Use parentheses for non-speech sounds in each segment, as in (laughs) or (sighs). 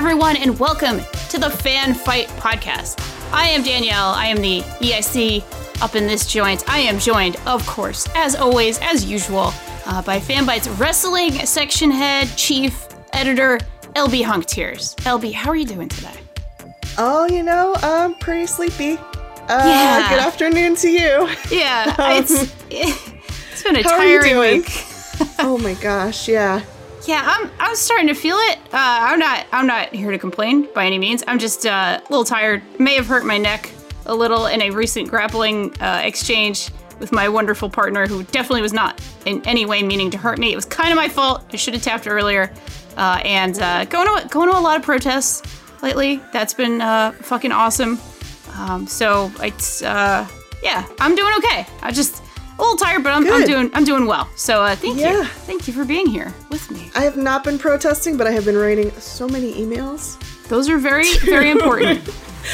everyone, and welcome to the Fan Fight Podcast. I am Danielle. I am the EIC up in this joint. I am joined, of course, as always, as usual, uh, by Fanbyte's wrestling section head, chief editor, LB Hunktears. LB, how are you doing today? Oh, you know, I'm pretty sleepy. Uh, Yeah. Good afternoon to you. Yeah, (laughs) it's (laughs) it's been a How are you tiring week. (laughs) oh my gosh, yeah. Yeah, I'm I'm starting to feel it. Uh, I'm not I'm not here to complain by any means. I'm just uh, a little tired. May have hurt my neck a little in a recent grappling uh, exchange with my wonderful partner, who definitely was not in any way meaning to hurt me. It was kind of my fault. I should have tapped earlier. Uh, and uh, going to going to a lot of protests lately. That's been uh, fucking awesome. Um, so it's yeah, I'm doing okay. I just a little tired, but I'm, I'm doing I'm doing well. So uh, thank you, Yeah. thank you for being here with me. I have not been protesting, but I have been writing so many emails. Those are very, very (laughs) important.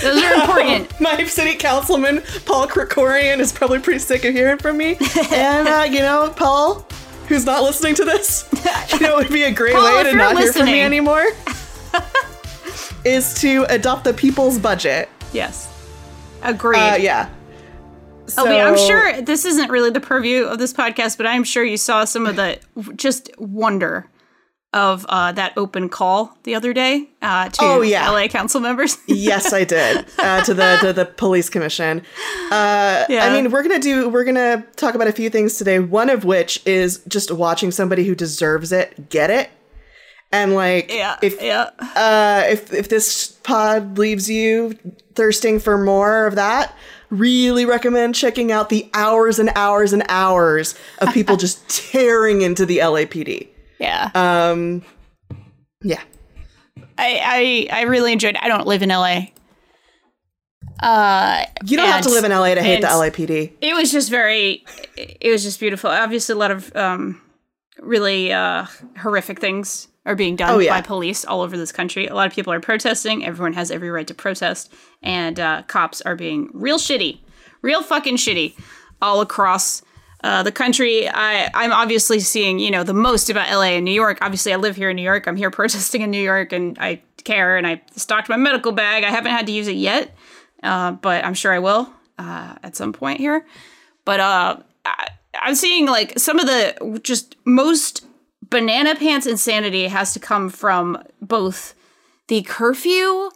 Those are important. (laughs) My city councilman, Paul Krekorian, is probably pretty sick of hearing from me. (laughs) and, uh, you know, Paul, who's not listening to this, you know, it would be a great Paul, way to not hear from me anymore. is to adopt the people's budget. Yes. Agreed. Uh, yeah. Oh, wait, I'm sure this isn't really the purview of this podcast, but I'm sure you saw some of the just wonder of uh, that open call the other day uh, to Oh, yeah. LA council members. (laughs) yes, I did. Uh, to the to the police commission. Uh, Yeah. I mean, we're gonna do. We're gonna talk about a few things today. One of which is just watching somebody who deserves it get it, and like, yeah. if yeah. uh, if if this pod leaves you thirsting for more of that, really recommend checking out the hours and hours and hours of people just (laughs) tearing into the LAPD. Yeah. Um, yeah. I, I I really enjoyed. I don't live in LA. Uh, You don't have to live in LA to hate the LAPD. it was just very it was just beautiful obviously a lot of um really uh horrific things are being done Oh, yeah. by police all over this country. A lot of people are protesting. Everyone has every right to protest. And uh cops are being real shitty real fucking shitty all across uh, the country. I, i'm obviously seeing you know the most about la and new york. Obviously i live here in new york. I'm here (laughs) protesting in new york and i care and i stocked my medical bag. I haven't had to use it yet uh, but i'm sure i will uh, at some point here. But uh I, i'm seeing like some of the just most banana pants insanity has to come from both the curfew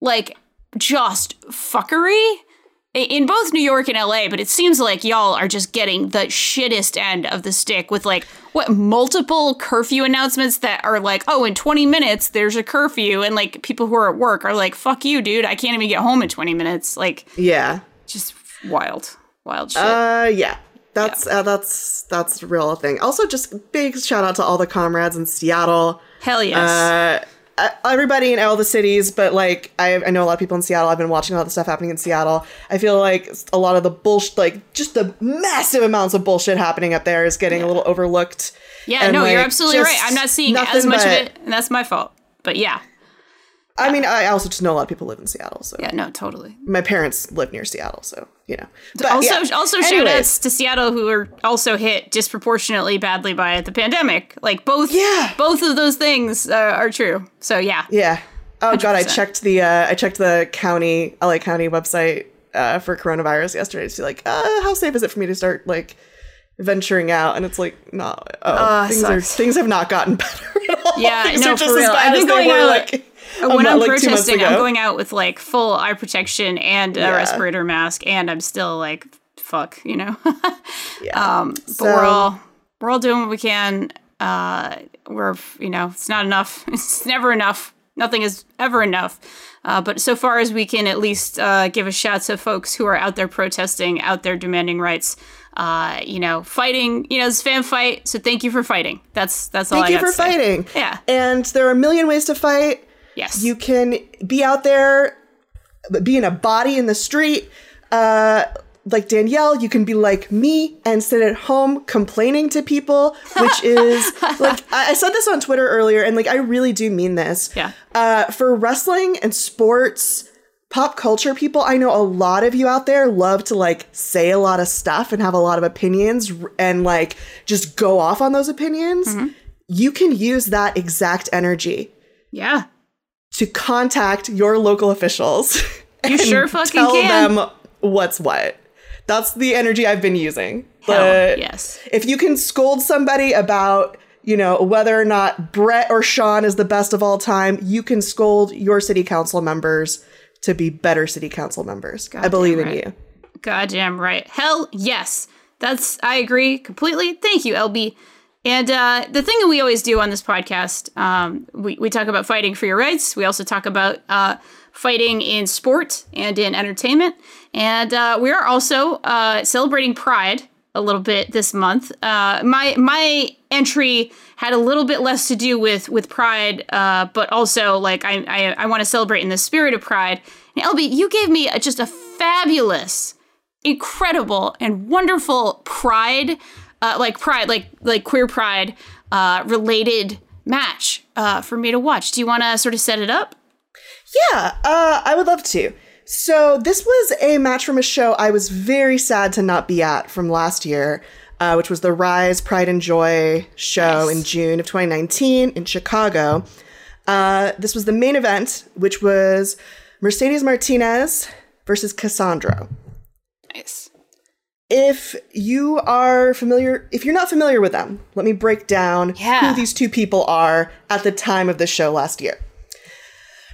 like just fuckery in both New York and LA, but it seems like y'all are just getting the shittest end of the stick with like what multiple curfew announcements that are like, oh, in 20 minutes there's a curfew, and like people who are at work are like, fuck you, dude, I can't even get home in 20 minutes. Like, Yeah. just wild, wild shit. Uh, yeah. That's uh, that's that's a real thing. Also, just big shout out to all the comrades in Seattle. Hell yes. Uh, everybody in all the cities, but like I, I know a lot of people in Seattle. I've been watching a all the stuff happening in Seattle. I feel like a lot of the bullshit, like just the massive amounts of bullshit happening up there, is getting a little overlooked. yeah, no, you're absolutely right. I'm not seeing as much of it, and that's my fault. But yeah, I mean, I also just know a lot of people live in Seattle, so yeah, no, totally. my parents live near Seattle, so you know. But, also, yeah. also shout outs to Seattle who are also hit disproportionately badly by the pandemic. Like both, Yeah. both of those things uh, are true. So yeah, Yeah. Oh god, I checked the uh, I checked the county LA County website uh, for coronavirus yesterday to see like uh, how safe is it for me to start like venturing out, and it's like no, oh, Ah, things are sucks. things have not gotten (laughs) better at all. Yeah, things no, are just for as real. bad I've as they going were out- like when month- I'm like, protesting, I'm going out with like full eye protection and a Yeah. respirator mask, and I'm still like, fuck, you know. (laughs) Yeah. um, but So- we're all we're all doing what we can. Uh, we're you know, it's not enough. (laughs) It's never enough. nothing is ever enough. Uh, but so far as we can at least uh, give a shout to folks who are out there protesting, out there demanding rights, uh, you know, fighting. You know, it's fan fight. So thank you for fighting. That's that's all. Thank I you for fighting. Yeah. And there are a million ways to fight. Yes. You can be out there, be in a body in the street. Uh, like Danielle, you can be like me and sit at home complaining to people, which (laughs) is like I I said this on Twitter earlier, and like I really do mean this. Yeah. Uh, for wrestling and sports, pop culture people, I know a lot of you out there love to like say a lot of stuff and have a lot of opinions and like just go off on those opinions. You can use that exact energy yeah. To contact your local officials. You (laughs) and sure fucking tell can. them what's what. That's the energy I've been using. Hell But yes. If you can scold somebody about, you know, whether or not Brett or Sean is the best of all time, you can scold your city council members to be better city council members. I believe in right. you. Goddamn right. Hell yes. That's I agree completely. Thank you, LB. And uh, the thing that we always do on this podcast, um, we, we talk about fighting for your rights. We also talk about uh, fighting in sport and in entertainment. And uh, we are also uh, celebrating Pride a little bit this month. Uh, my my entry had a little bit less to do with with Pride, uh, but also like I I, I want to celebrate in the spirit of Pride. And LB, you gave me a, just a fabulous incredible and wonderful pride uh, like pride like like queer pride uh, related match uh, for me to watch do you want to sort of set it up Yeah, uh, I would love to. So this was a match from a show I was very sad to not be at from last year, uh, which was the Rise Pride and Joy show Nice. in June of 2019 in Chicago. Uh, this was the main event, which was Mercedes Martinez versus Cassandro. nice If you are familiar, if you're not familiar with them, let me break down Yeah. who these two people are at the time of the show last year.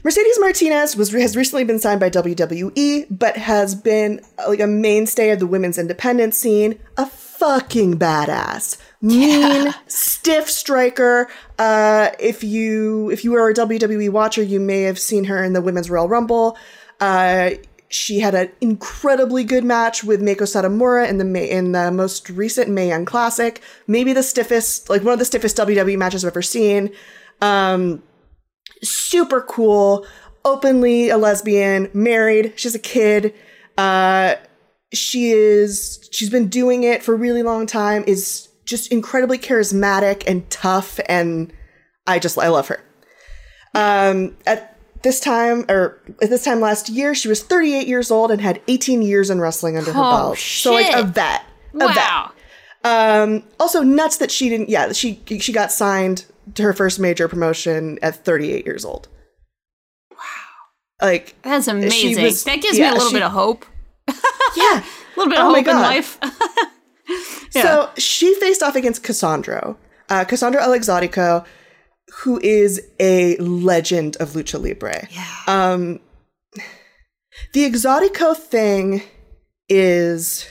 Mercedes Martinez was has recently been signed by WWE, but has been like a mainstay of the women's independent scene. A fucking badass, mean, (laughs) stiff striker. Uh, if you if you are a WWE watcher, you may have seen her in the Women's Royal Rumble. Uh, she had an incredibly good match with Meiko Satomura in the May, in the most recent Mae Young Classic. Maybe the stiffest, like one of the stiffest WWE matches I've ever seen. Um, super cool, openly a lesbian, married. She has a kid. Uh, she is she's been doing it for a really long time. Is just incredibly charismatic and tough, and I just I love her. Um, at this time, or at this time last year, she was 38 years old and had 18 years in wrestling under her Oh, belt. So like a shit. vet. A vet. wow Um, also nuts that she didn't. Yeah, she she got signed to her first major promotion at 38 years old. Wow. Like that's amazing was- that gives yeah, me a little she- bit of hope (laughs) yeah. a little bit Oh of my hope in life (laughs) Yeah. So she faced off against Cassandro, uh, Cassandro El Exotico, who is a legend of lucha libre. yeah Um, the Exotico thing is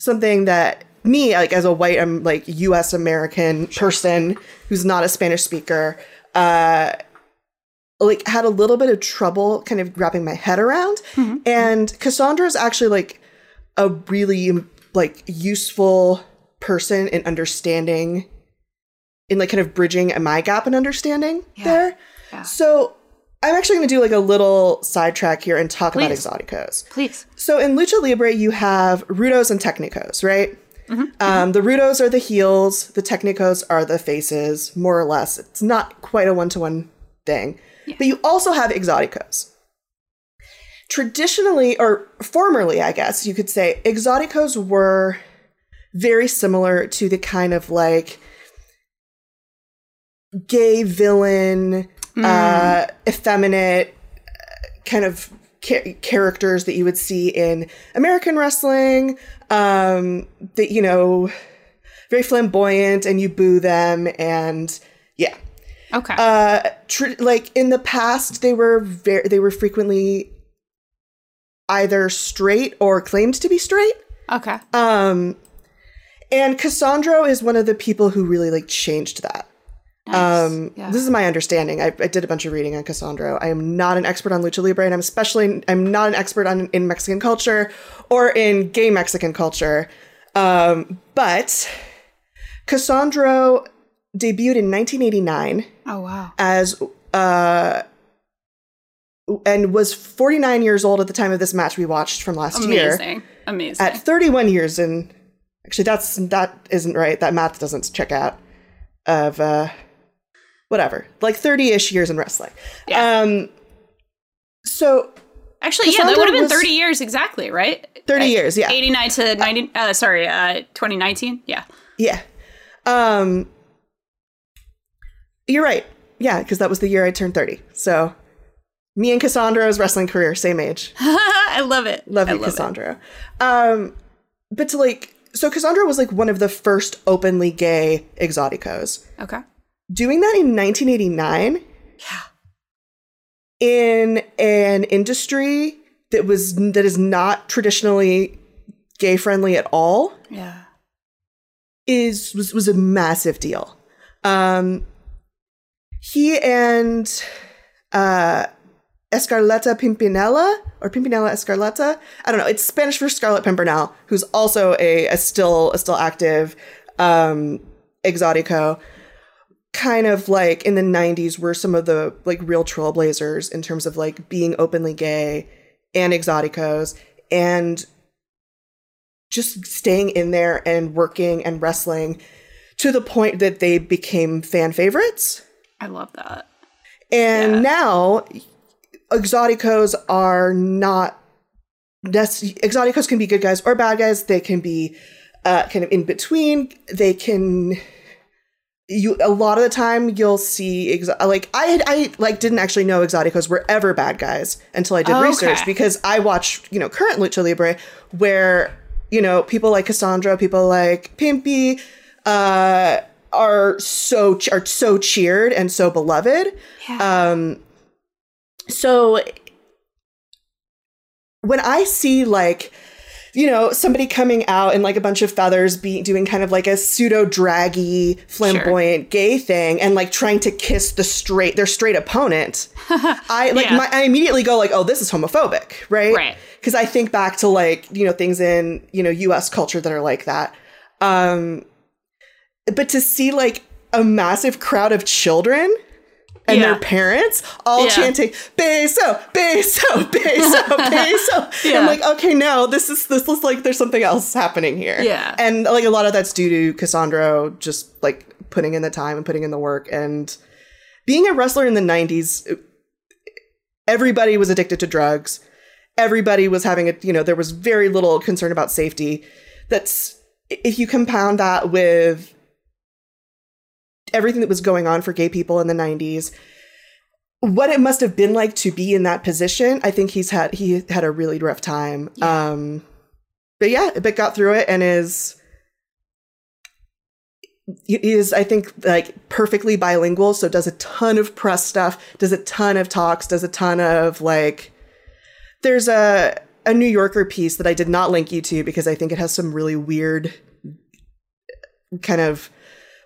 something that me, like as a white, I'm like U.S. American person who's not a Spanish speaker, uh, like had a little bit of trouble kind of wrapping my head around. And Cassandro is actually like a really like useful person in understanding, in like kind of bridging my gap in understanding there. Yeah. So I'm actually going to do like a little sidetrack here and talk Please. about exoticos. please So in Lucha Libre, you have Rudos and Technicos, right? Um, the Rudos are the heels, the Technicos are the faces, more or less. It's not quite a one to one thing. But you also have exoticos. Traditionally, or formerly, I guess you could say, exoticos were very similar to the kind of like gay villain, uh, effeminate kind of cha- characters that you would see in American wrestling. Um, that you know, very flamboyant, and you boo them, and yeah. okay Uh, tr- like in the past, they were very they were frequently either straight or claimed to be straight. okay Um, and Cassandro is one of the people who really like changed that. Um, Yeah. This is my understanding. I, I did a bunch of reading on Cassandro. I am not an expert on lucha libre, and I'm especially I'm not an expert on in Mexican culture or in gay Mexican culture. Um, but Cassandro debuted in 1989 Oh wow. as uh, and was 49 years old at the time of this match we watched from last year. Amazing. Amazing. At 31 years in, actually that's that isn't right. That math doesn't check out. Of uh, whatever, like 30-ish years in wrestling. Yeah. Um, so Actually, yeah, that would have been 30 years exactly, right? 30 Uh, years, yeah. 89 to 90 uh sorry, uh 2019. Yeah. Yeah. Um You're right. Yeah, because that was the year I turned 30. So me and Cassandro's wrestling career, same age. (laughs) I love it. Love I you, love it. Cassandro. Um but to like so Cassandro was like one of the first openly gay exoticos. Okay. Doing that in 1989 Yeah. in an industry that was that is not traditionally gay friendly at all Yeah. is was was a massive deal. Um, he and uh, Escarlata Pimpinela or Pimpinela Escarlata, I don't know. It's Spanish for Scarlet Pimpernel, who's also a, a still a still active um, exotico. Kind of like in the '90s, were some of the like real trailblazers in terms of like being openly gay and exoticos and just staying in there and working and wrestling to the point that they became fan favorites. I love that. And Yeah. now exoticos are not that's exoticos can be good guys or bad guys. They can be uh, kind of in between. They can you a lot of the time you'll see exo- like I had I like didn't actually know exoticos were ever bad guys until I did Okay. research because I watched you know current lucha libre where you know people like Cassandro, people like Pimpy uh, are so are so cheered and so beloved. Yeah. Um, so when I see like, you know, somebody coming out in like a bunch of feathers, be doing kind of like a pseudo draggy, flamboyant gay thing, and like trying to kiss the straight their straight opponent, (laughs) I like Yeah. my I immediately go like, oh, this is homophobic, right? Right. Because I think back to like you know things in you know U.S. culture that are like that. Um, but to see like a massive crowd of children and Yeah. their parents all Yeah. chanting beso beso (laughs) beso beso Yeah. i'm like okay no this is this looks like there's something else happening here Yeah. and like a lot of that's due to cassandro just like putting in the time and putting in the work and being a wrestler in the 90s everybody was addicted to drugs everybody was having a you know there was very little concern about safety that's if you compound that with everything that was going on for gay people in the 90s what it must have been like to be in that position i think he's had he had a really rough time. Um but yeah but got through it and is is i think like perfectly bilingual so does a ton of press stuff does a ton of talks does a ton of like there's a a new yorker piece that i did not link you to because i think it has some really weird kind of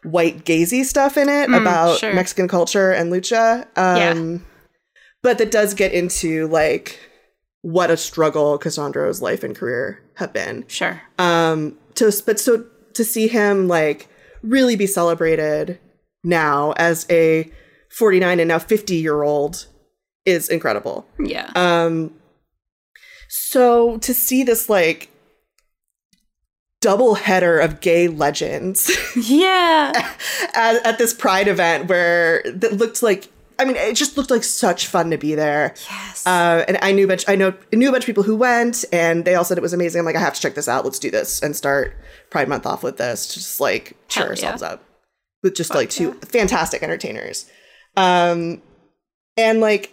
white gazy stuff in it Mm, about sure. mexican culture and lucha um Yeah. but that does get into like what a struggle cassandro's life and career have been Sure. um to but so to see him like really be celebrated now as a 49 and now 50 year old is incredible Yeah. um so to see this like double header of gay legends (laughs) yeah. at, at this pride event where that looked like I mean, it just looked like such fun to be there. Yes. Uh, and I knew a bunch, I know I knew a bunch of people who went, and they all said it was amazing. I'm like, I have to check this out. Let's do this and start Pride Month off with this. Just like cheer yeah. ourselves up with just like two fantastic entertainers. Um, and like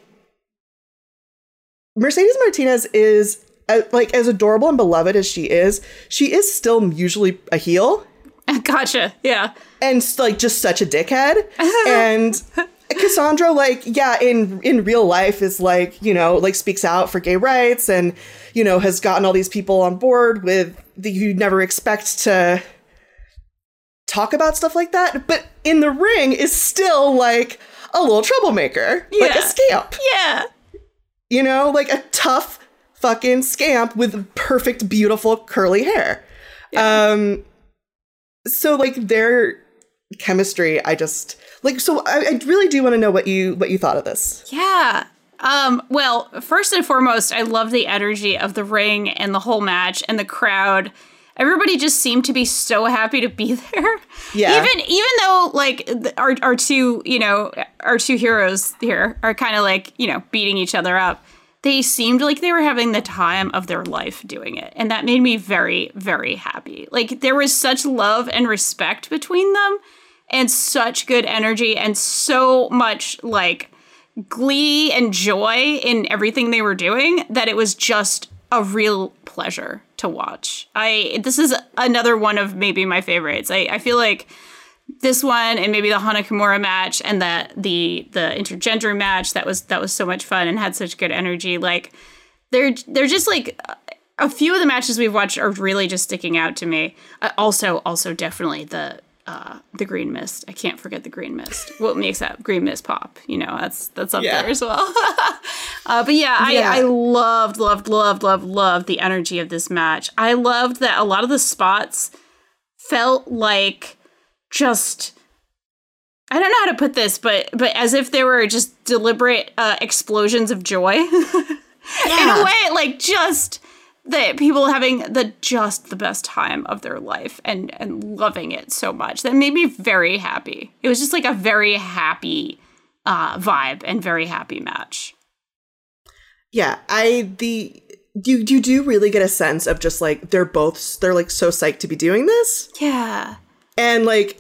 Mercedes Martinez is like as adorable and beloved as she is, she is still usually a heel (laughs) gotcha. Yeah. and like just such a dickhead (laughs) and cassandro like yeah in in real life is like you know like speaks out for gay rights and you know has gotten all these people on board with the you never expect to talk about stuff like that, but in the ring is still like a little troublemaker, like a scamp. Yeah. You know, like a tough fucking scamp with perfect, beautiful curly hair. Um, so like their chemistry, I just like. So I, I really do want to know what you what you thought of this. Yeah. Um, well, first and foremost, I love the energy of the ring and the whole match and the crowd. Everybody just seemed to be so happy to be (laughs) there. Yeah. Even even though like our our two, you know, our two heroes here are kind of like, you know, beating each other up. They seemed like they were having the time of their life doing it. And that made me very very happy. Like there was such love and respect between them and such good energy and so much like glee and joy in everything they were doing that it was just a real pleasure to watch. I this is another one of maybe my favorites. I, I feel like this one and maybe the Hana Kimura match and the the the intergender match that was that was so much fun and had such good energy. Like they're they're just like a few of the matches we've watched are really just sticking out to me. Uh, also also definitely the uh, the green mist. I can't forget the green mist. What makes that green mist pop? You know, that's that's up Yeah. there as well. (laughs) uh, but yeah, Yeah. I, I loved, loved, loved, loved, loved the energy of this match. I loved that a lot of the spots felt like just I don't know how to put this, but but as if there were just deliberate uh, explosions of joy. (laughs) In a way, like just the people having the just the best time of their life and and loving it so much that made me very happy. It was just like a very happy uh, vibe and very happy match. Yeah, I the you you do really get a sense of just like they're both they're like so psyched to be doing this, Yeah. And like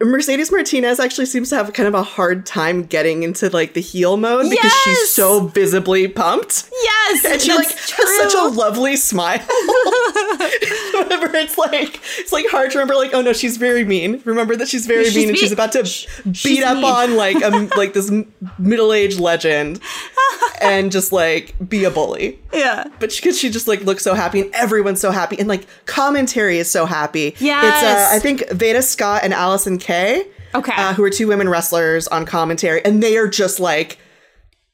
Mercedes Martinez actually seems to have kind of a hard time getting into like the heel mode because she's so visibly pumped. Yes, And she like has such a lovely smile. (laughs) Whenever it's like it's like hard to remember like oh no she's very mean. Remember that she's very She's mean and she's about to beat up mean. on like a (laughs) like this middle aged legend and just like be a bully. yeah. But because she, just like looks so happy and everyone's so happy and like commentary is so happy. Yeah, It's uh, Yes. I think Veda Scott and Allysin Kay. Okay. Uh, who are two women wrestlers on commentary, and they are just like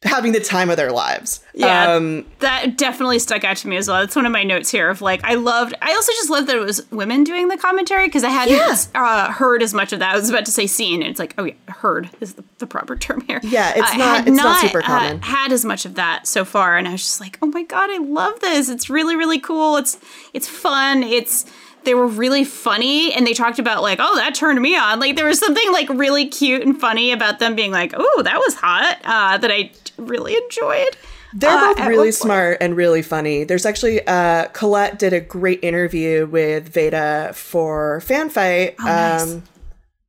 having the time of their lives. Yeah, Um, that definitely stuck out to me as well. That's one of my notes here of like I loved. I also just loved that it was women doing the commentary because I hadn't Yeah. uh, heard as much of that. I was about to say seen, and it's like oh yeah, heard is the, the proper term here. Yeah, it's I not- it's not super uh, common. had as much of that so far, and I was just like, oh my god, I love this. It's really really cool. It's it's fun. It's they were really funny and they talked about like oh that turned me on like there was something like really cute and funny about them being like oh that was hot uh, that i really enjoyed They're Uh, both at really smart and really funny. There's actually uh Colette did a great interview with Veda for Fan Fight. Oh, nice. um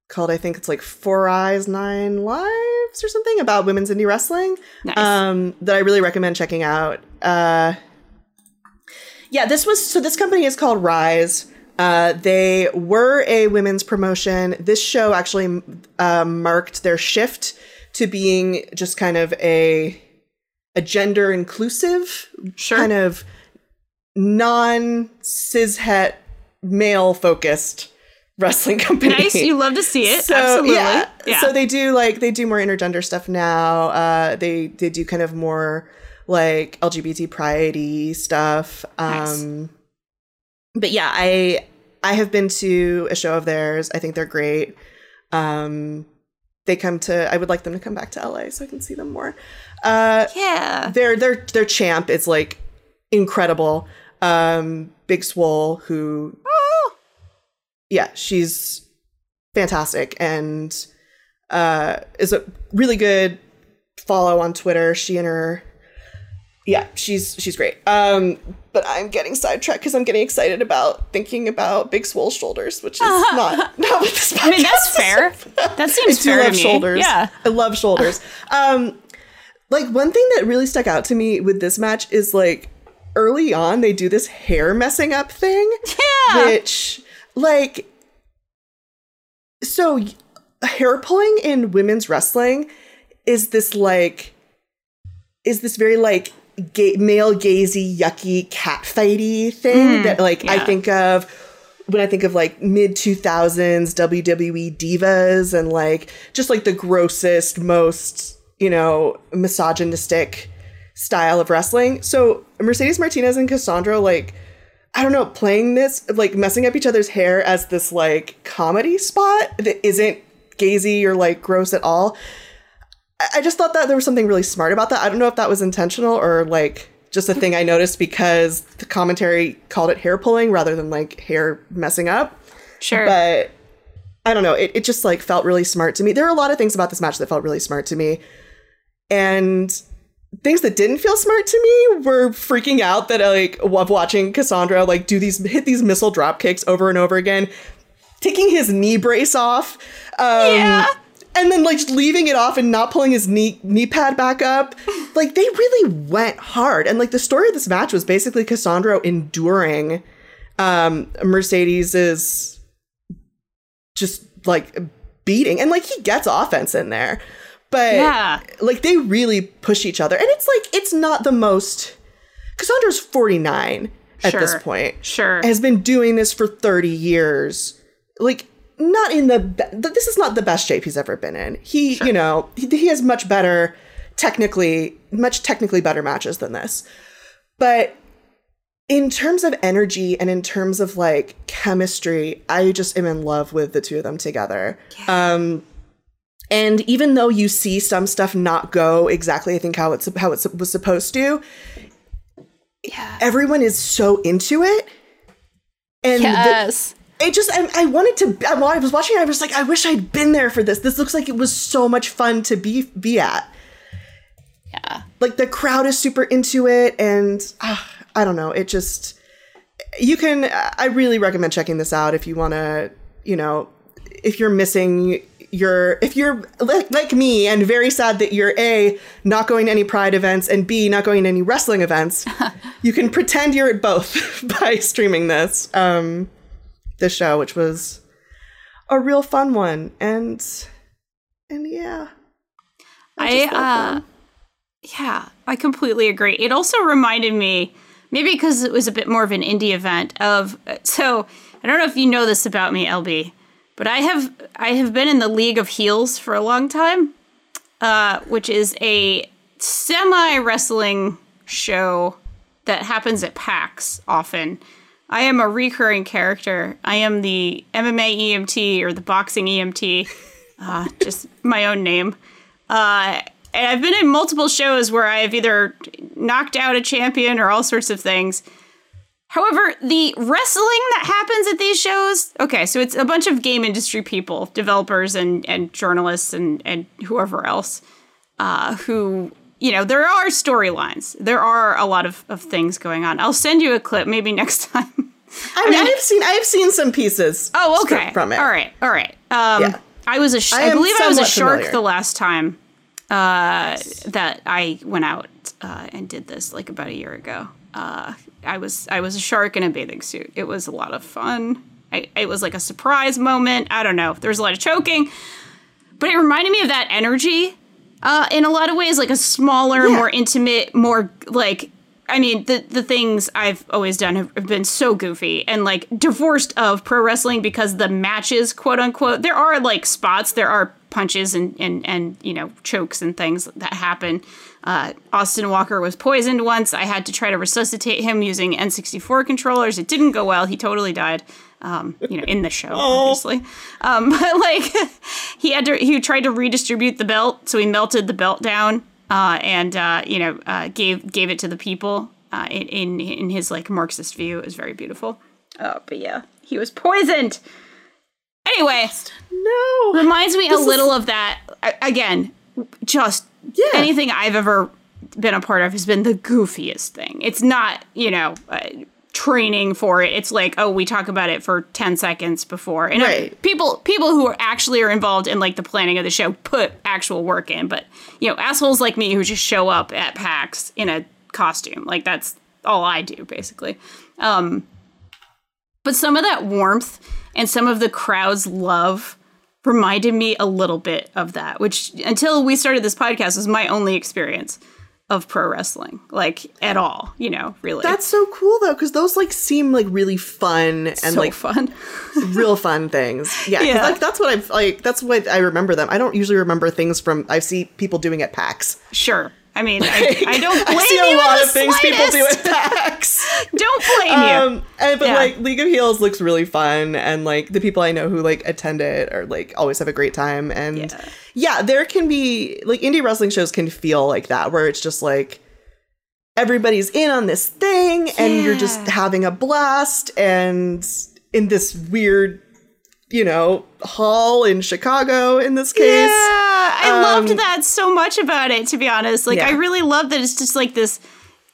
called I think it's like Four Eyes, Nine Lives or something about women's indie wrestling. Nice. Um that I really recommend checking out. Uh yeah, this was so this company is called Rise. Uh, they were a women's promotion. This show actually um, marked their shift to being just kind of a a gender inclusive, Sure. kind of non cishet male focused wrestling company. nice you love to see it So absolutely yeah. yeah, so they do like they do more intergender stuff now. Uh, they they do kind of more like LGBT pride stuff. Nice. But yeah, I I have been to a show of theirs. I think they're great. Um, they come to. I would like them to come back to LA so I can see them more. Uh, yeah their their their champ is like incredible. Um, Big Swole, who oh. yeah, she's fantastic and uh, is a really good follow on Twitter. She and her, yeah, she's she's great. Um, but I'm getting sidetracked because I'm getting excited about thinking about Big Swole shoulders, which is (laughs) not not what this. i mean that's fair that seems I do fair love to me shoulders. yeah I love shoulders. um, like one thing that really stuck out to me with this match is like early on they do this hair messing up thing, yeah which like so hair pulling in women's wrestling is this like is this very like gay, male gazy yucky cat fighty thing hmm, that like I think of when I think of like mid 2000s WWE divas and like just like the grossest, most, you know, misogynistic style of wrestling. So Mercedes Martinez and Cassandro, like, I don't know, playing this, like messing up each other's hair as this like comedy spot that isn't gazy or like gross at all. I- just thought that there was something really smart about that. I don't know if that was intentional or like just a thing I noticed because the commentary called it hair pulling rather than like hair messing up. Sure. But I don't know. It, it just like felt really smart to me. There are a lot of things about this match that felt really smart to me. And things that didn't feel smart to me were freaking out that I like of watching Cassandro like do these hit these missile drop kicks over and over again, taking his knee brace off. Um, Yeah. And then like just leaving it off and not pulling his knee knee pad back up. (laughs) Like they really went hard. And like the story of this match was basically Cassandro enduring um Mercedes's just like beating. And like he gets offense in there. But Yeah. like they really push each other. And it's like it's not the most Cassandro's 49 at this point. Sure. Has been doing this for 30 years. Like not in the be- this is not the best shape he's ever been in. He, you know, he, he has much better technically much technically better matches than this. But in terms of energy and in terms of like chemistry, I just am in love with the two of them together. Um and even though you see some stuff not go exactly I think how it's how it was supposed to, yeah. everyone is so into it. And the- Yes. It just I, I wanted to I, while I was watching I was like I wish I'd been there for this. This looks like it was so much fun to be be at. yeah. Like the crowd is super into it and ah, I don't know, it just you can I really recommend checking this out if you want to, you know, if you're missing your if you're like, like me and very sad that you're a not going to any pride events and b not going to any wrestling events (laughs) you can pretend you're at both (laughs) by streaming this um this show which was a real fun one and and yeah I, felt uh, yeah, I completely agree. It also reminded me, maybe because it was a bit more of an indie event of so I don't know if you know this about me, LB, but I have I have been in the League of Heels for a long time, uh, which is a semi wrestling show that happens at PAX often. I am a recurring character. I am the MMA EMT or the boxing EMT, uh, (laughs) just my own name. Uh, and I've been in multiple shows where I have either knocked out a champion or all sorts of things. However, the wrestling that happens at these shows, okay, so it's a bunch of game industry people, developers and, and journalists and, and whoever else, uh, who, you know, there are storylines. There are a lot of, of things going on. I'll send you a clip maybe next (laughs) time. I mean, I have seen I've seen some pieces. Oh, okay. From it. All right, all right. Um, Yeah. I was a. Sh- I I, believe I was a shark familiar. the last time uh, that I went out uh, and did this, like about a year ago. Uh, I was I was a shark in a bathing suit. It was a lot of fun. I, it was like a surprise moment. I don't know. There was a lot of choking, but it reminded me of that energy uh, in a lot of ways, like a smaller, Yeah. more intimate, more like. I mean, the the things I've always done have, have been so goofy and like divorced of pro wrestling because the matches, quote unquote, there are like spots, there are punches and and and you know chokes and things that happen. Uh, Austin Walker was poisoned once. I had to try to resuscitate him using N64 controllers. It didn't go well. He totally died. Um, you know, in the show, obviously. Um, (laughs) but like, (laughs) he had to. He tried to redistribute the belt, so he melted the belt down uh, and uh, you know uh, gave gave it to the people uh, in, in in his like Marxist view. It was very beautiful. Uh, but yeah, he was poisoned. Anyway, No. reminds me a This is- little of that. A- Again, just Yeah. anything I've ever been a part of has been the goofiest thing. It's not you know. Training for it. It's like oh we talk about it for 10 seconds before. And uh, Right. people people who are actually are involved in like the planning of the show put actual work in. But you know assholes like me who just show up at pax in a costume like that's all i do basically. Um but some of that warmth and some of the crowd's love reminded me a little bit of that which until we started this podcast was my only experience of pro wrestling, like at all. You know, really. That's so cool though, because those like seem like really fun and so like fun. (laughs) real fun things. Yeah, Yeah. like that's what I've like. That's what I remember them. I don't usually remember things from I see people doing at PAX. sure. I mean, I, I don't blame I see a in lot of things people do at PAX. (laughs) Don't blame you. um, and, but Yeah. like League of Heels looks really fun, and like the people I know who like attend it are like always have a great time. And Yeah. Yeah, there can be like indie wrestling shows can feel like that, where it's just like everybody's in on this thing, and you're just having a blast, and in this weird, you know, hall in Chicago. In this case, Yeah, I loved Um, that so much about it. To be honest, like Yeah. I really love that it's just like this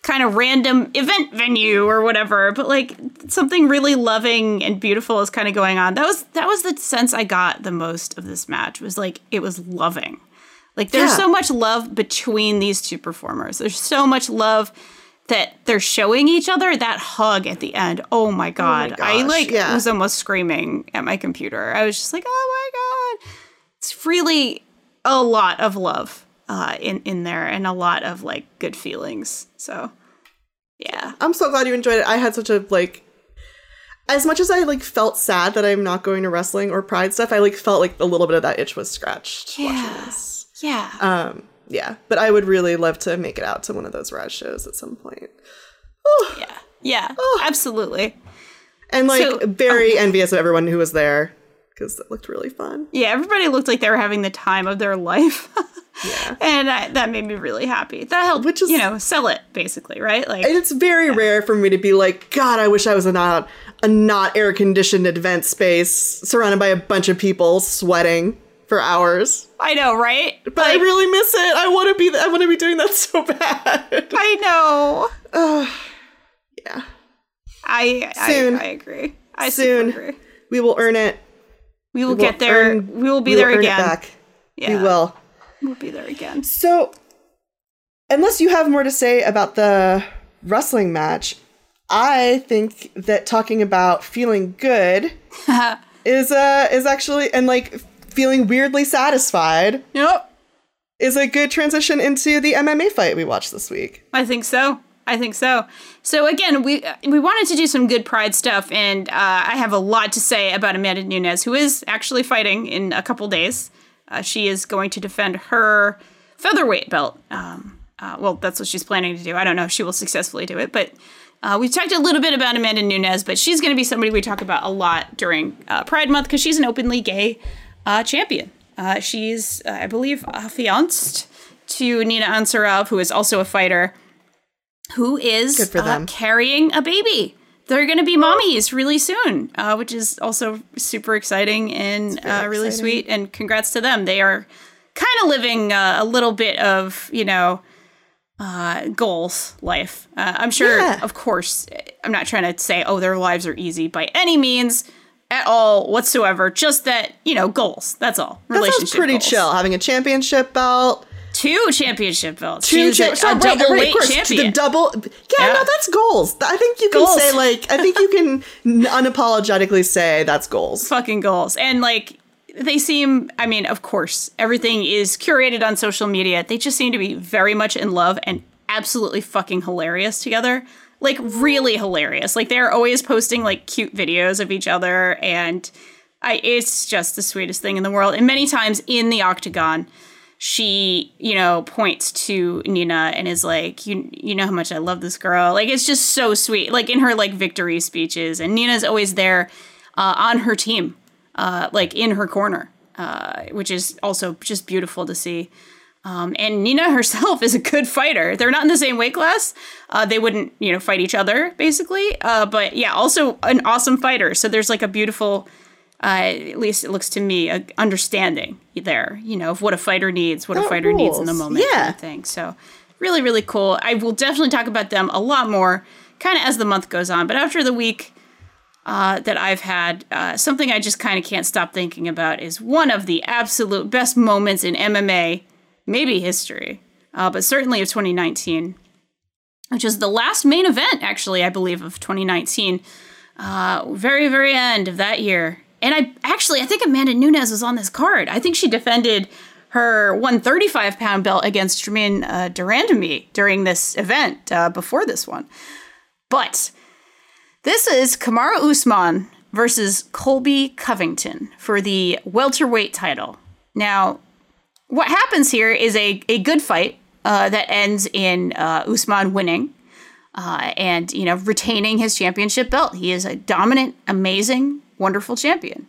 kind of random event venue or whatever, but like something really loving and beautiful is kind of going on. That was that was the sense I got the most of this match. Was like it was loving. Like there's Yeah. so much love between these two performers. There's so much love that they're showing each other. That hug at the end. Oh my oh god. I gosh, like yeah. was almost screaming at my computer. I was just like, "Oh my god." It's really a lot of love uh in in there and a lot of like good feelings. So, yeah. I'm so glad you enjoyed it. I had such a like as much as I like felt sad that I'm not going to wrestling or pride stuff, I like felt like a little bit of that itch was scratched Yeah. this. Yeah. Um yeah, but I would really love to make it out to one of those Rise shows at some point. yeah. Yeah. Absolutely. And like So- very envious of everyone who was there because it looked really fun. Yeah, everybody looked like they were having the time of their (laughs) life. Yeah. and I, that made me really happy. That helped, Which is- you know, sell it basically, right? Like, And it's very rare for me to be like, God, I wish I was in a, a not air conditioned event space surrounded by a bunch of people sweating for hours. I know, right? But I really miss it. I want to be. I want to be doing that (laughs) so bad. I know. (sighs) yeah. I, Soon. I, I agree. I Soon. agree. We will earn it. We will We will get there. earn- we will be we there will again. Back. Yeah, We will. We'll be there again. So, unless you have more to say about the wrestling match, I think that talking about feeling good (laughs) is uh is actually and like feeling weirdly satisfied Yep. is a good transition into the MMA fight we watched this week. I think so. I think so. So again, we we wanted to do some good Pride stuff, and uh, I have a lot to say about Amanda Nunes, who is actually fighting in a couple days. Uh, she is going to defend her featherweight belt. Um, uh, well, that's what she's planning to do. I don't know if she will successfully do it, but uh, we've talked a little bit about Amanda Nunes, but she's going to be somebody we talk about a lot during uh, Pride Month because she's an openly gay uh, champion. She's, I believe, affianced to Nina Ansaroff, who is also a fighter who is Good for uh, them. carrying a baby. They're going to be mommies really soon, uh, which is also super exciting and uh, really exciting. sweet. And congrats to them. They are kind of living uh, a little bit of, you know, uh, goals life. Uh, I'm sure, Yeah. of course, I'm not trying to say, oh, their lives are easy by any means at all whatsoever. Just that, you know, goals. That's all. That sounds pretty goals. chill. Having a championship belt, Two championship belts. two cha- so, right, double right, weight champion. The double, yeah, Yeah. no, that's goals. I think you can Goals. say like, I think you can unapologetically say that's goals. fucking goals. And like they seem I mean, of course, everything is curated on social media. They just seem to be very much in love and absolutely fucking hilarious together. Like really hilarious. Like they're always posting like cute videos of each other and I it's just the sweetest thing in the world. And many times in the octagon she, you know, points to Nina and is like, "You, you know how much I love this girl." Like it's just so sweet. Like in her like victory speeches, and Nina's always there uh, on her team, uh, like in her corner, uh, which is also just beautiful to see. Um, and Nina (laughs) herself is a good fighter. They're not in the same weight class. Uh, they wouldn't, you know, fight each other basically. Uh, but yeah, also an awesome fighter. So there's like a beautiful, uh, at least it looks to me, a understanding there. You know, of what a fighter needs, what a That fighter needs in the moment. Yeah. kind of thing. So really, really cool. I will definitely talk about them a lot more, kind of as the month goes on. But after the week uh, that I've had, uh, something I just kind of can't stop thinking about is one of the absolute best moments in MMA, maybe history, uh, but certainly of 2019, which is the last main event, actually, I believe, of 2019. Uh, very, very end of that year. And I actually, I think Amanda Nunes was on this card. I think she defended her 135 pound belt against Germaine uh, de Randamie during this event uh, before this one. But this is Kamaru Usman versus Colby Covington for the welterweight title. Now, what happens here is a, a good fight uh, that ends in uh, Usman winning uh, and you know retaining his championship belt. He is a dominant, amazing, wonderful champion.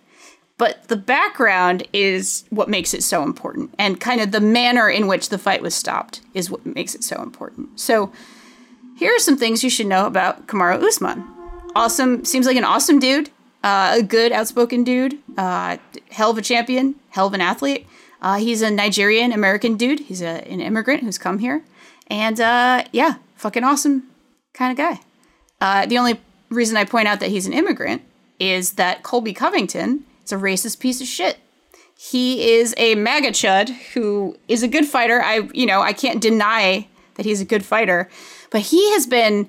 But the background is what makes it so important, and kind of the manner in which the fight was stopped is what makes it so important. So, here are some things you should know about Kamaru Usman. Awesome, seems like an awesome dude, uh, a good, outspoken dude, uh, hell of a champion, hell of an athlete. Uh, he's a Nigerian American dude. He's a, an immigrant who's come here, and uh, yeah, fucking awesome kind of guy. Uh, the only reason I point out that he's an immigrant is that Colby Covington is a racist piece of shit. He is a MAGA chud who is a good fighter. I, you know, I can't deny that he's a good fighter, but he has been,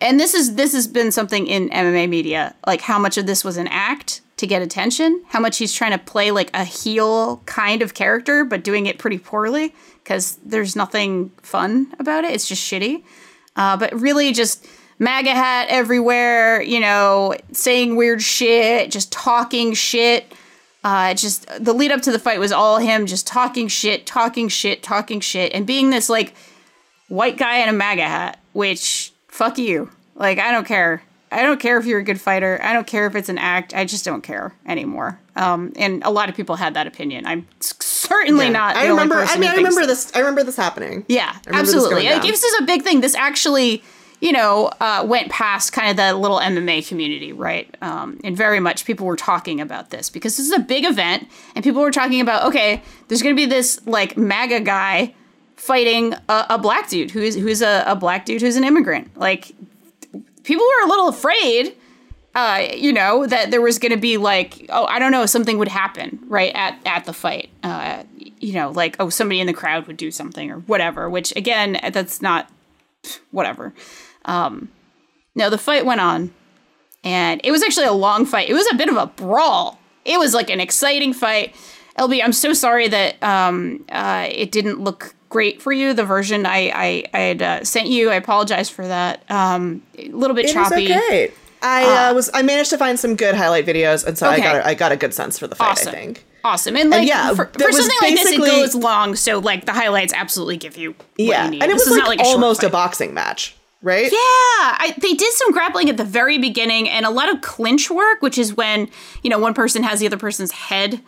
and this is this has been something in MMA media, like how much of this was an act to get attention, how much he's trying to play like a heel kind of character, but doing it pretty poorly because there's nothing fun about it. It's just shitty. Uh, but really, just MAGA hat everywhere, you know, saying weird shit, just talking shit. Uh, just the lead up to the fight was all him just talking shit, talking shit, talking shit, and being this like white guy in a MAGA hat, which fuck you. Like, I don't care. I don't care if you're a good fighter. I don't care if it's an act. I just don't care anymore. Um, and a lot of people had that opinion. I'm certainly Yeah. not. I remember. I mean, I remember this. I remember this happening. yeah, this absolutely. going Like, this is a big thing. This actually, you know, uh, went past kind of the little MMA community, right? Um, and very much people were talking about this because this is a big event, and people were talking about, okay, there's going to be this like MAGA guy fighting a, a black dude who's who's a, a black dude who's an immigrant. Like, people were a little afraid. Uh, you know that there was going to be like, oh, I don't know, something would happen right at at the fight. Uh, you know, like oh, somebody in the crowd would do something or whatever. Which again, that's not whatever. Um, no, the fight went on, and it was actually a long fight. It was a bit of a brawl. It was like an exciting fight. LB, I'm so sorry that um, uh, it didn't look great for you. The version I I, I had uh, sent you, I apologize for that. Um, a little bit It choppy. was okay. I uh, was. I managed to find some good highlight videos, and so Okay. I got. A, I got a good sense for the fight. Awesome. I think. Awesome. And like yeah, for, for was something like this, it goes long. So like the highlights absolutely give you what Yeah, you need. and it This was is like, not like almost a fight. boxing match, right? Yeah, I, they did some grappling at the very beginning and a lot of clinch work, which is when you know one person has the other person's head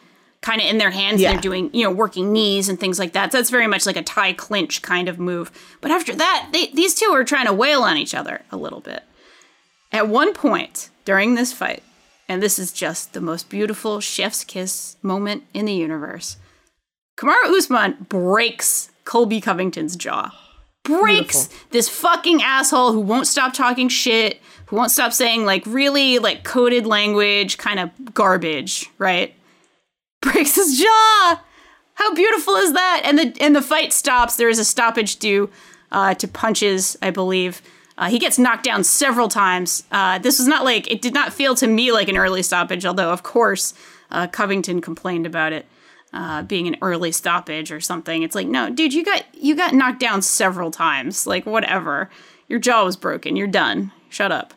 kind of in their hands Yeah. and they're doing you know working knees and things like that. So that's very much like a Thai clinch kind of move. But after that, they, these two are trying to wail on each other a little bit. At one point during this fight, and this is just the most beautiful chef's kiss moment in the universe. Kamaru Usman breaks Colby Covington's jaw. Breaks this fucking asshole who won't stop talking shit, who won't stop saying like really like coded language, kind of garbage, right? (laughs) Breaks his jaw. How beautiful is that? And the and the fight stops. There is a stoppage due uh, to punches, I believe. Uh, he gets knocked down several times. Uh, this was not like it did not feel to me like an early stoppage, although of course uh, Covington complained about it uh, being an early stoppage or something. It's like, no, dude, you got you got knocked down several times. Like whatever, your jaw was broken. You're done. Shut up.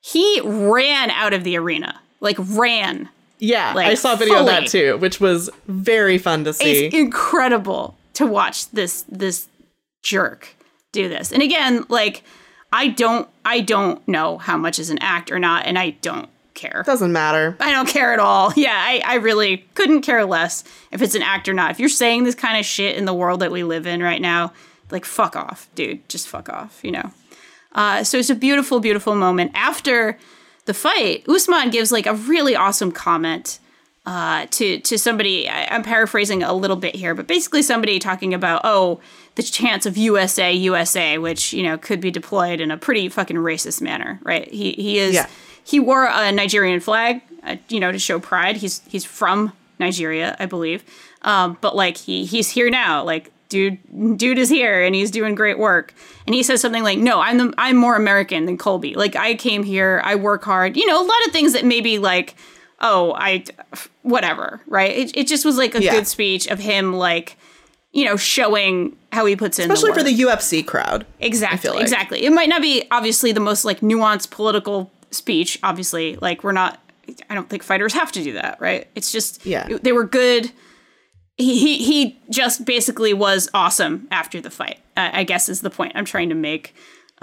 He ran out of the arena, like ran. Yeah, Like, I saw a video of that too, which was very fun to see. It's incredible to watch this this jerk do this. And again, like I don't I don't know how much is an act or not, and I don't care. Doesn't matter. I don't care at all. (laughs) Yeah, I, I really couldn't care less if it's an act or not. If you're saying this kind of shit in the world that we live in right now, like fuck off, dude. Just fuck off, you know. Uh, so it's a beautiful, beautiful moment. After the fight, Usman gives like a really awesome comment uh, to to somebody. I, I'm paraphrasing a little bit here, but basically somebody talking about oh the chance of USA USA, which you know could be deployed in a pretty fucking racist manner, right? He he is Yeah. He wore a Nigerian flag, uh, you know, to show pride. He's he's from Nigeria, I believe, um, but like he he's here now, like. Dude, dude is here and he's doing great work. And he says something like, "No, I'm the, I'm more American than Colby. Like I came here, I work hard. You know, a lot of things that maybe like oh, I, whatever, right? It, it just was like a Yeah. good speech of him, like, you know, showing how he puts in Especially for the UFC crowd. Exactly. like. Exactly. It might not be obviously the most like nuanced political speech. Obviously, like we're not. I don't think fighters have to do that, right? It's just Yeah. they were good. He he he just basically was awesome after the fight. I guess is the point I'm trying to make.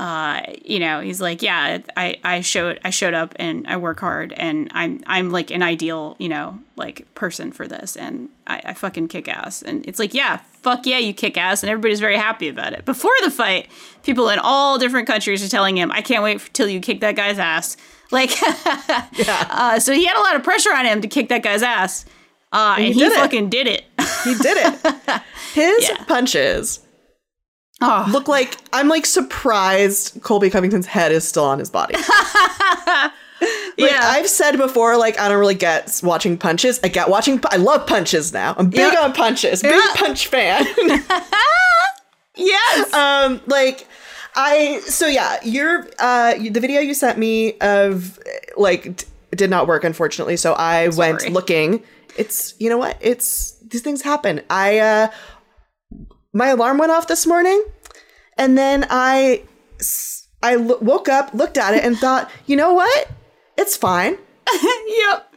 Uh, you know, he's like, yeah, I I showed I showed up and I work hard and I'm I'm like an ideal you know like person for this and I, I fucking kick ass and it's like yeah fuck yeah you kick ass and everybody's very happy about it. Before the fight, people in all different countries are telling him I can't wait till you kick that guy's ass. Like, (laughs) uh, so he had a lot of pressure on him to kick that guy's ass, uh, and, he he, did fucking did it. He did it. (laughs) His Yeah. punches oh, look like I'm like surprised Colby Covington's head is still on his body. (laughs) Like, yeah, I've said before, like I don't really get watching punches. I get watching. I love punches now. I'm big Yeah. on punches. Big Yeah. punch fan. (laughs) (laughs) yes, um, like I. So yeah, your uh, the video you sent me of like d- did not work unfortunately. So I went looking. It's you know what? It's these things happen. I uh, my alarm went off this morning, and then I I lo- woke up, looked at it, and thought, (laughs) you know what? It's fine. (laughs) yep.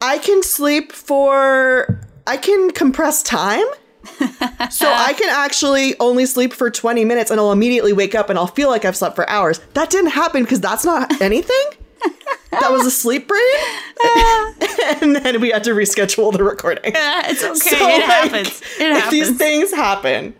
I can sleep for I can compress time. (laughs) so I can actually only sleep for 20 minutes and I'll immediately wake up and I'll feel like I've slept for hours. That didn't happen because that's not anything. That was a sleep brain. (laughs) and then we had to reschedule the recording. It's okay. So, it like, happens. It happens. These things happen.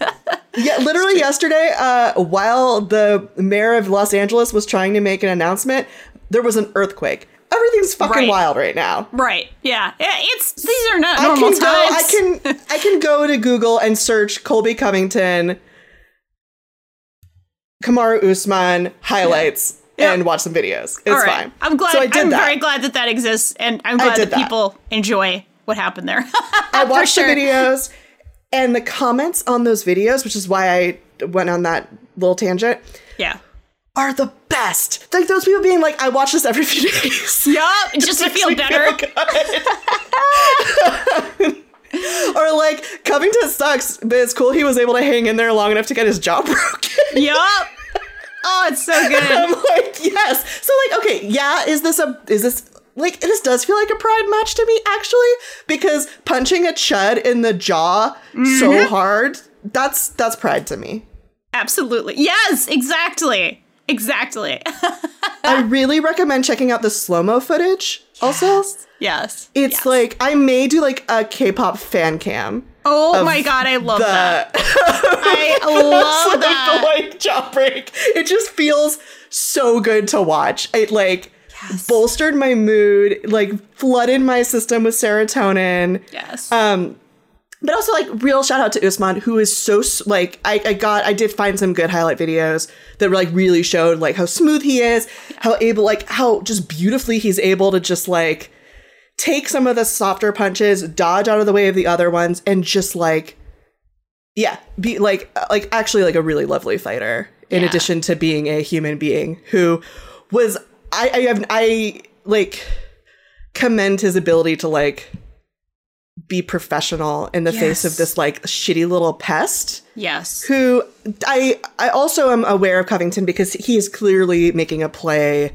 (laughs) yeah, literally yesterday, uh, while the mayor of Los Angeles was trying to make an announcement, there was an earthquake. Everything's fucking Right. wild right now. right. Yeah. Yeah. It's these are not I normal can go. I can. (laughs) I can go to Google and search Colby Covington, Kamaru Usman highlights Yeah. And watch some videos. It's right. fine. I'm glad. So I did I'm that. very glad that that exists, and I'm glad that that. people enjoy what happened there. I (laughs) watched sure. the videos and the comments on those videos, which is why I went on that little tangent, Yeah. are the best. Like those people being like, "I watch this every few days." (laughs) Yup. Just (laughs) to feel better. good. or like Covington sucks, but it's cool he was able to hang in there long enough to get his jaw broken. yup. Oh, it's so (laughs) good. I'm like, yes. So like, okay, yeah, is this a is this like this does feel like a pride match to me actually because punching a chud in the jaw Mm-hmm. so hard, that's that's pride to me. Absolutely. Yes, exactly. Exactly. (laughs) I really recommend checking out the slow-mo footage also. yes. It's Yes. like I may do like a K-pop fan cam. Oh my god, I love the that. (laughs) I (laughs) love that. the like jaw break. It just feels so good to watch. It like bolstered my mood, like flooded my system with serotonin. Yes. Um, but also like real shout out to Usman, who is so like I, I got I did find some good highlight videos that like really showed like how smooth he is, how able like how just beautifully he's able to just like take some of the softer punches, dodge out of the way of the other ones, and just like yeah, be like uh, like actually like a really lovely fighter. In Yeah. addition to being a human being who was I I have I like commend his ability to like be professional in the face of this like shitty little pest yes. who I I also am aware of Covington because he is clearly making a play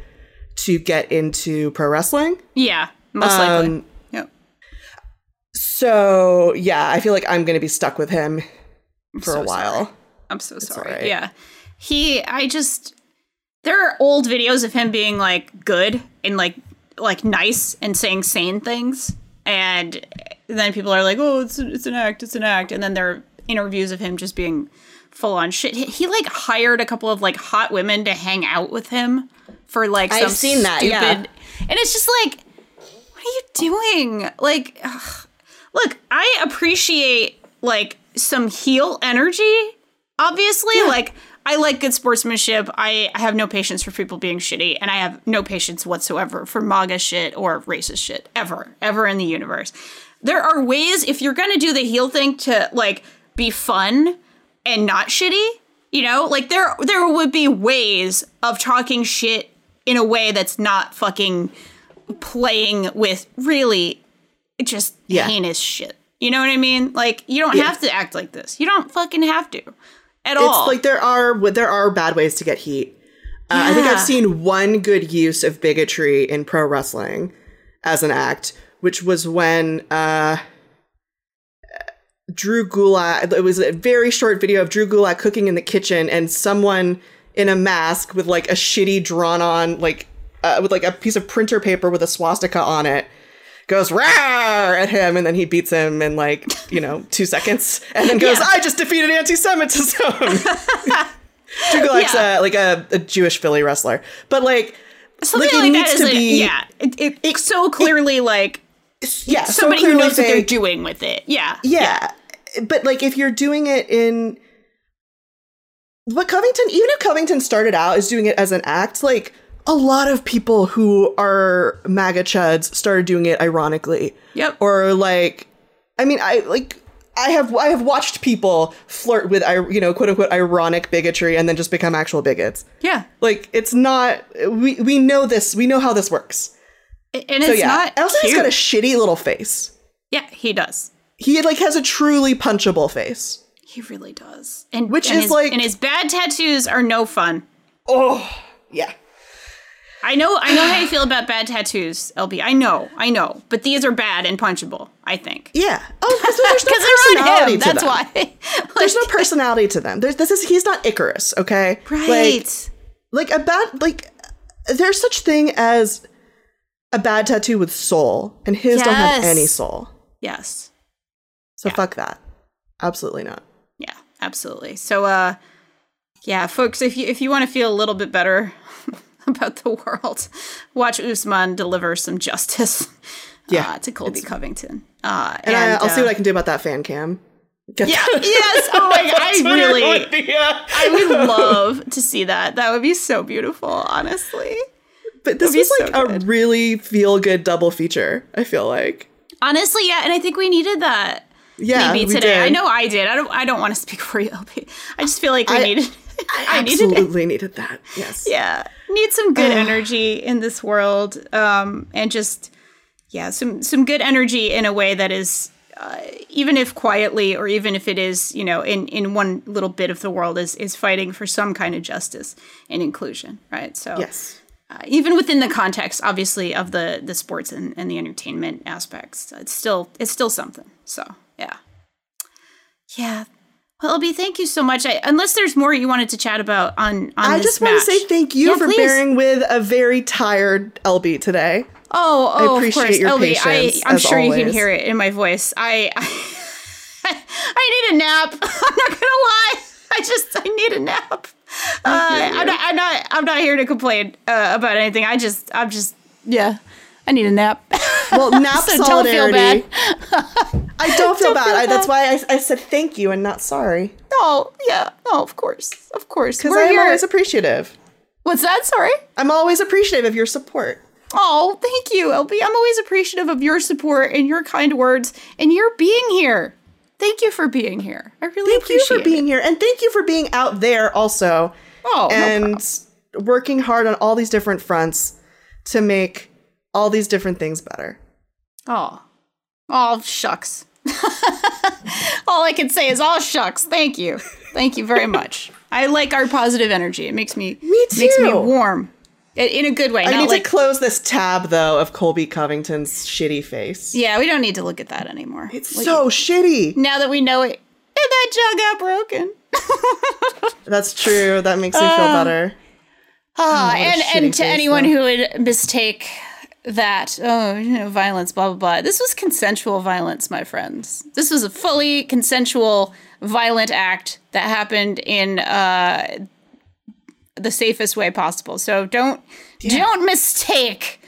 to get into pro wrestling. Yeah. Most likely. Um, Yep. So yeah, I feel like I'm gonna be stuck with him for so a while. sorry. I'm so sorry. alright. Yeah. He I just there are old videos of him being like good and like like nice and saying sane things and then people are like, "Oh, it's it's an act, it's an act." And then there are interviews of him just being full on shit. He, he like hired a couple of like hot women to hang out with him for like I've seen that, stupid yeah. and it's just like you doing? Like ugh. look, I appreciate like some heel energy obviously. Like i like good sportsmanship. I, I have no patience for people being shitty and i have no patience whatsoever for maga shit or racist shit ever ever in the universe. There are ways if you're gonna do the heel thing to like be fun and not shitty you know? Like there there would be ways of talking shit in a way that's not fucking playing with really just Yeah. heinous shit. You know what I mean? Like you don't Yeah. have to act like this. You don't fucking have to at it's all. like there are there are bad ways to get heat. Uh, I think I've seen one good use of bigotry in pro wrestling as an act, which was when uh, Drew Gulak. It was a very short video of Drew Gulak cooking in the kitchen, and someone in a mask with like a shitty drawn on like uh, with like a piece of printer paper with a swastika on it goes rawr at him and then he beats him in like you know two seconds and then goes Yeah. i just defeated anti-semitism (laughs) Drew Gulak's Yeah. uh, like a, a jewish philly wrestler but like Something like, it like, needs that to is a, be yeah. It, it, so clearly like yeah so somebody who clearly knows what they're doing with it. Yeah. yeah. but like if you're doing it in what covington even if covington started out as doing it as an act like a lot of people who are maga chuds started doing it ironically Yep. or like i mean i like i have i have watched people flirt with you know quote unquote ironic bigotry and then just become actual bigots yeah. like it's not we we know this we know how this works And so it's yeah not elsa has got a shitty little face yeah, he does. he like has a truly punchable face He really does. And Which and is his, like- and his bad tattoos are no fun. oh yeah I know I know how you feel about bad tattoos, LB. I know, I know. But these are bad and punchable, I think. yeah oh because there's no (laughs) personality on him. to That's them. why. (laughs) there's no personality to them there's this is he's not icarus okay right. like like a bad like there's such thing as a bad tattoo with soul and his don't have any soul yes. so fuck that absolutely not Yeah, absolutely. So uh yeah, folks, if you if you want to feel a little bit better (laughs) about the world, watch Usman deliver some justice (laughs) Yeah, uh, to Colby Covington. Uh and, I, i'll see uh, what i can do about that fan cam Get Yeah, that- yes. Oh my (laughs) god, I really be, uh, I would love to see that. That would be so beautiful, honestly. but this be was so like a really feel good double feature i feel like Honestly, yeah, and I think we needed that. yeah maybe we today. did. I know I did. I don't. I don't want to speak for you, LB. I just feel like we I- needed. I, needed absolutely needed that yes Yeah, need some good energy in this world, um, and just yeah, some some good energy in a way that is. Uh, even if quietly, or even if it is, you know, in, in one little bit of the world, is is fighting for some kind of justice and inclusion, right? So, yes uh, even within the context, obviously, of the the sports and, and the entertainment aspects, it's still it's still something. So yeah, yeah. Well, LB, thank you so much. I, unless there's more you wanted to chat about on on I just want to say thank you Yeah, for please. bearing with a very tired LB today. Oh, oh, appreciate of course, your LB. patience, I, I'm as sure you can hear it in my voice. I, I, (laughs) I need a nap. (laughs) I'm not gonna lie. I just I need a nap. Uh, I'm not. I'm not. I'm not here to complain uh, about anything. I just. I'm just. Yeah. I need a nap. Well, nap (laughs) So don't feel solidarity. bad. I don't feel bad. feel I, that's why I, I said thank you and not sorry. oh yeah. Oh, of course. Of course. Because I'm here. always appreciative. What's that? Sorry. I'm always appreciative of your support. Oh, thank you, LB. I'm always appreciative of your support and your kind words and your being here. Thank you for being here. I really Thank you for being here. And thank you for being out there also. Oh, no and working hard on all these different fronts to make all these different things better. Oh. Oh, shucks. (laughs) All I can say is, all shucks. Thank you. Thank you very much. (laughs) I like our positive energy. It makes me, Me too. makes me warm. In a good way. I need like, to close this tab though of Colby Covington's shitty face. yeah, we don't need to look at that anymore. It's Like, so shitty. now that we know it, and that jug got broken. (laughs) That's true. That makes me feel better. Ah, what a and and to anyone though. who would mistake that, oh, you know, violence, blah blah blah. This was consensual violence, my friends. This was a fully consensual, violent act that happened in uh, the safest way possible. So don't don't mistake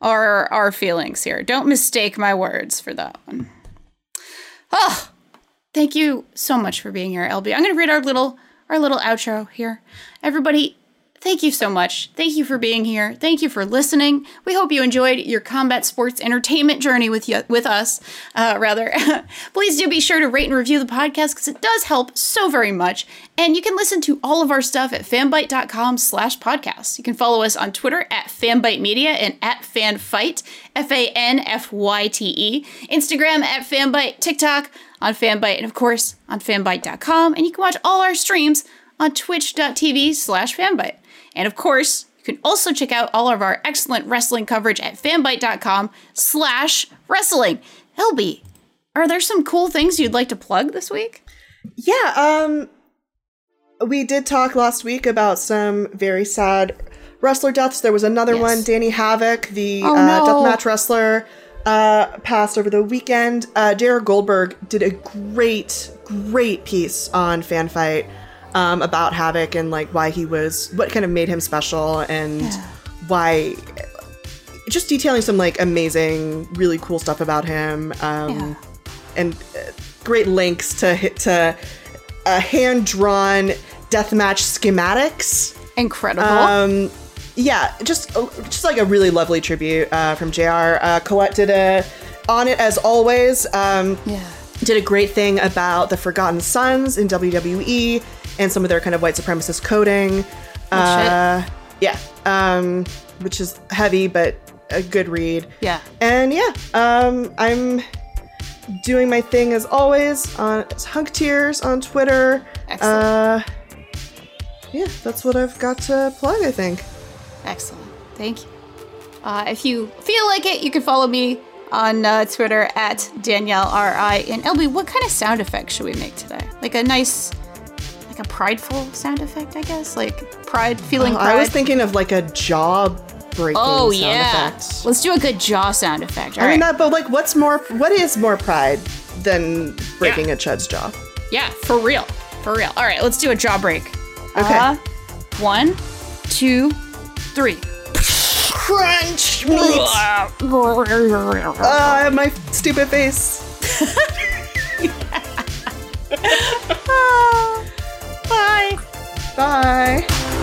our our feelings here. Don't mistake my words for that one. Oh, thank you so much for being here, LB. I'm going to read our little our little outro here. Everybody, thank you so much. Thank you for being here. Thank you for listening. We hope you enjoyed your combat sports entertainment journey with you, with us. Uh, rather, (laughs) please do be sure to rate and review the podcast because it does help so very much. And you can listen to all of our stuff at fanbyte.com slash podcasts. You can follow us on Twitter at fanbyte media and at fanfight, F-A-N-F-Y-T-E, Instagram at fanbyte, TikTok on fanbyte, and of course on fanbyte.com. And you can watch all our streams on twitch.tv slash fanbyte. And of course, you can also check out all of our excellent wrestling coverage at fanbyte.com slash wrestling. LB, are there some cool things you'd like to plug this week? Yeah, um we did talk last week about some very sad wrestler deaths. There was another Yes. one, Danny Havoc, the Oh, uh, no. deathmatch wrestler, uh, passed over the weekend. Uh, Jared Goldberg did a great, great piece on Fanbyte um, about Havoc and like why he was, what kind of made him special, and why. Just detailing some like amazing, really cool stuff about him. Um, Yeah. and uh, great links to hit to uh, hand drawn deathmatch schematics. Incredible. Um, yeah, just just like a really lovely tribute uh, from Jr. Uh, Colette did a on it as always. Um, yeah. did a great thing about the Forgotten Sons in WWE and some of their kind of white supremacist coding. Uh, yeah, um, which is heavy but a good read. Yeah. And yeah, um, I'm doing my thing as always on Hunktears on Twitter. Excellent. Uh, yeah, that's what I've got to plug. I think. Excellent. Thank you. Uh, if you feel like it, you can follow me on uh, Twitter at Danielle R.I. And LB, what kind of sound effect should we make today? Like a nice, like a prideful sound effect, I guess? Like pride, feeling Oh, pride. I was thinking of like a jaw breaking. oh, sound yeah. Effect. Let's do a good jaw sound effect. All I mean that, but like, what's more? What is more pride than breaking Yeah. a chud's jaw? Yeah, for real. For real. All right, let's do a jaw break. Okay. Uh, one, two, three. Crunch meat. Ah, my stupid face. (laughs) (laughs) Bye. Bye.